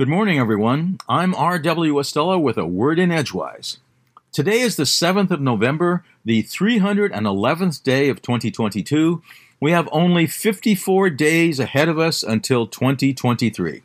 Good morning, everyone. I'm R.W. Estella with a word in Edgewise. Today is the 7th of November, the 311th day of 2022. We have only 54 days ahead of us until 2023.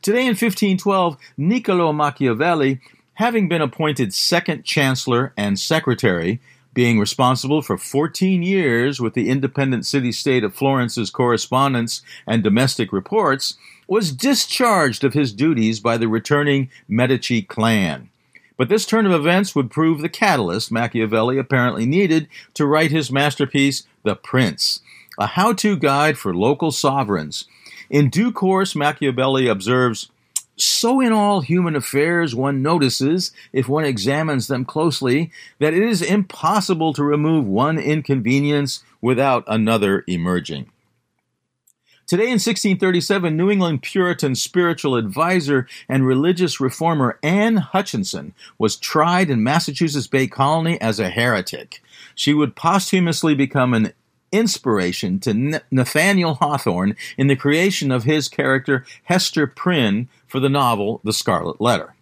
Today in 1512, Niccolo Machiavelli, having been appointed second chancellor and secretary, being responsible for 14 years with the independent city state of Florence's correspondence and domestic reports, was discharged of his duties by the returning Medici clan. But this turn of events would prove the catalyst Machiavelli apparently needed to write his masterpiece, The Prince, a how to guide for local sovereigns. In due course, Machiavelli observes so in all human affairs one notices, if one examines them closely, that it is impossible to remove one inconvenience without another emerging. Today in 1637, New England Puritan spiritual advisor and religious reformer Anne Hutchinson was tried in Massachusetts Bay Colony as a heretic. She would posthumously become an inspiration to Nathaniel Hawthorne in the creation of his character Hester Prynne for the novel The Scarlet Letter.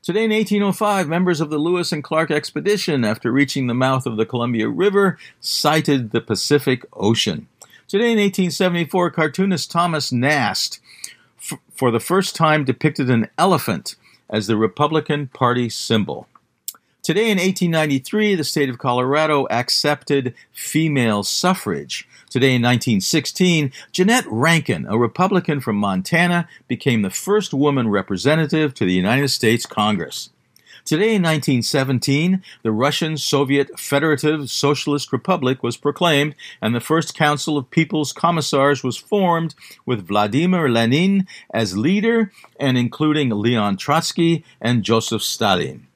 Today in 1805, members of the Lewis and Clark expedition, after reaching the mouth of the Columbia River, sighted the Pacific Ocean. Today in 1874, cartoonist Thomas Nast, f- for the first time, depicted an elephant as the Republican Party symbol. Today in 1893, the state of Colorado accepted female suffrage. Today in 1916, Jeannette Rankin, a Republican from Montana, became the first woman representative to the United States Congress. Today in 1917, the Russian Soviet Federative Socialist Republic was proclaimed, and the first Council of People's Commissars was formed with Vladimir Lenin as leader and including Leon Trotsky and Joseph Stalin.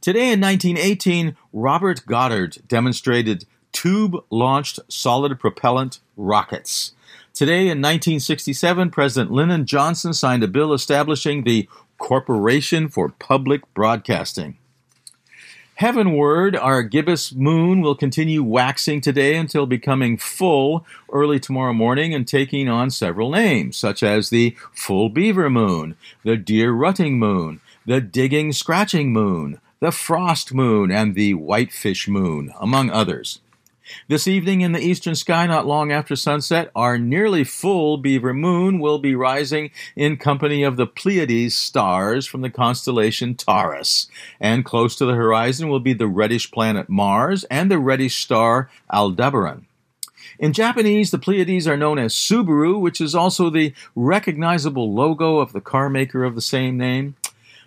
Today in 1918, Robert Goddard demonstrated tube launched solid propellant rockets. Today in 1967, President Lyndon Johnson signed a bill establishing the Corporation for Public Broadcasting. Heavenward, our gibbous moon will continue waxing today until becoming full early tomorrow morning and taking on several names, such as the full beaver moon, the deer rutting moon, the digging scratching moon, the frost moon, and the whitefish moon, among others. This evening in the eastern sky, not long after sunset, our nearly full beaver moon will be rising in company of the Pleiades stars from the constellation Taurus. And close to the horizon will be the reddish planet Mars and the reddish star Aldebaran. In Japanese, the Pleiades are known as Subaru, which is also the recognizable logo of the car maker of the same name.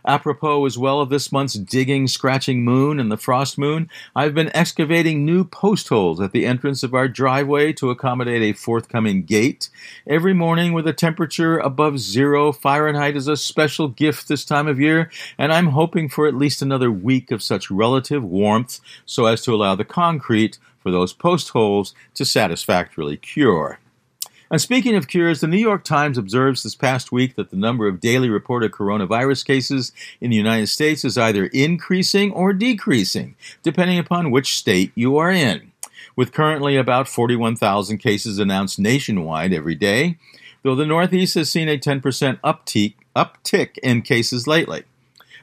Apropos as well of this month's digging, scratching moon and the frost moon, I've been excavating new post holes at the entrance of our driveway to accommodate a forthcoming gate. Every morning with a temperature above zero Fahrenheit is a special gift this time of year, and I'm hoping for at least another week of such relative warmth so as to allow the concrete for those post holes to satisfactorily cure. And speaking of cures, the New York Times observes this past week that the number of daily reported coronavirus cases in the United States is either increasing or decreasing, depending upon which state you are in. With currently about 41,000 cases announced nationwide every day, though the Northeast has seen a 10% uptick, uptick in cases lately.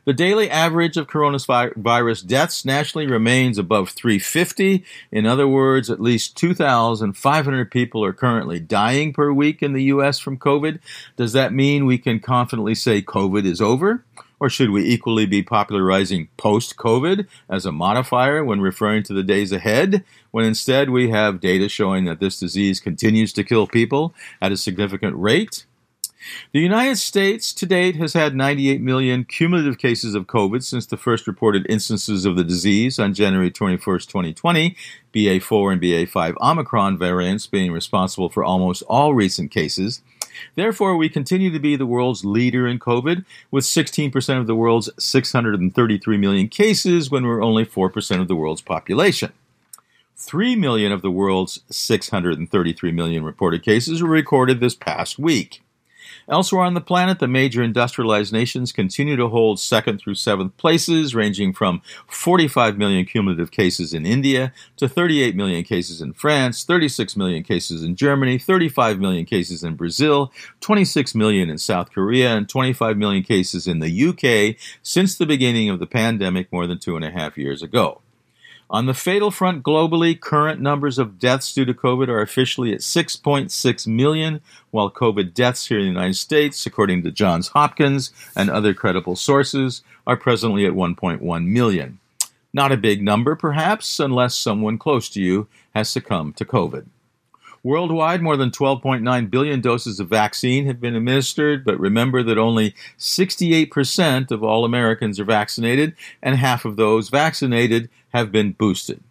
The daily average of coronavirus deaths nationally remains above 350. In other words, at least 2,500 people are currently dying per week in the U.S. from COVID. Does that mean we can confidently say COVID is over? Or should we equally be popularizing post COVID as a modifier when referring to the days ahead, when instead we have data showing that this disease continues to kill people at a significant rate? The United States to date has had 98 million cumulative cases of COVID since the first reported instances of the disease on January 21, 2020, BA4 and BA5 Omicron variants being responsible for almost all recent cases. Therefore, we continue to be the world's leader in COVID, with 16% of the world's 633 million cases when we're only 4% of the world's population. 3 million of the world's 633 million reported cases were recorded this past week. Elsewhere on the planet, the major industrialized nations continue to hold second through seventh places, ranging from 45 million cumulative cases in India to 38 million cases in France, 36 million cases in Germany, 35 million cases in Brazil, 26 million in South Korea, and 25 million cases in the UK since the beginning of the pandemic more than two and a half years ago. On the fatal front globally, current numbers of deaths due to COVID are officially at 6.6 million, while COVID deaths here in the United States, according to Johns Hopkins and other credible sources, are presently at 1.1 million. Not a big number, perhaps, unless someone close to you has succumbed to COVID. Worldwide, more than 12.9 billion doses of vaccine have been administered, but remember that only 68% of all Americans are vaccinated, and half of those vaccinated have been boosted.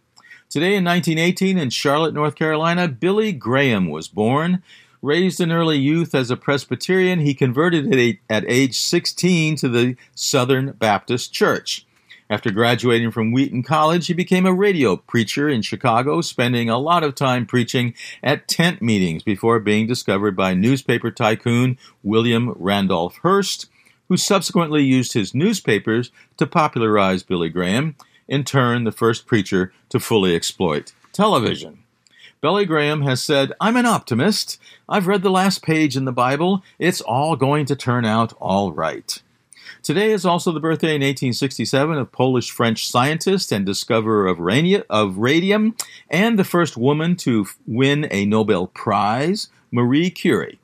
Today in 1918 in Charlotte, North Carolina, Billy Graham was born. Raised in early youth as a Presbyterian, he converted at age 16 to the Southern Baptist Church. After graduating from Wheaton College, he became a radio preacher in Chicago, spending a lot of time preaching at tent meetings before being discovered by newspaper tycoon William Randolph Hearst, who subsequently used his newspapers to popularize Billy Graham, in turn, the first preacher to fully exploit television. Billy Graham has said, I'm an optimist. I've read the last page in the Bible. It's all going to turn out all right. Today is also the birthday in 1867 of Polish French scientist and discoverer of, of radium and the first woman to win a Nobel Prize, Marie Curie.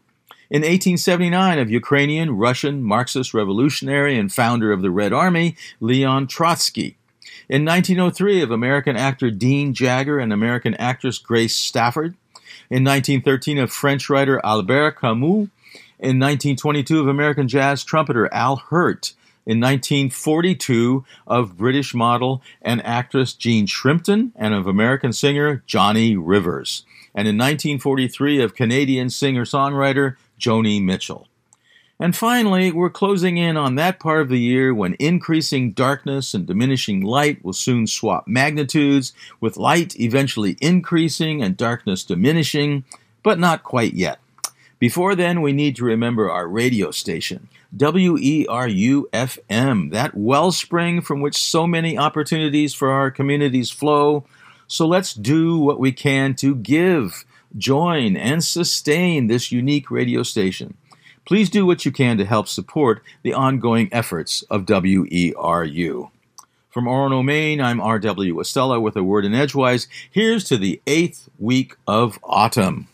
In 1879, of Ukrainian, Russian, Marxist revolutionary, and founder of the Red Army, Leon Trotsky. In 1903, of American actor Dean Jagger and American actress Grace Stafford. In 1913, of French writer Albert Camus in 1922 of American jazz trumpeter Al Hirt. In 1942 of British model and actress Jean Shrimpton and of American singer Johnny Rivers. And in 1943 of Canadian singer-songwriter Joni Mitchell. And finally, we're closing in on that part of the year when increasing darkness and diminishing light will soon swap magnitudes, with light eventually increasing and darkness diminishing, but not quite yet. Before then, we need to remember our radio station, WERU FM, that wellspring from which so many opportunities for our communities flow. So let's do what we can to give, join, and sustain this unique radio station. Please do what you can to help support the ongoing efforts of WERU. From Orono, Maine, I'm R.W. Estella with a word in Edgewise. Here's to the eighth week of autumn.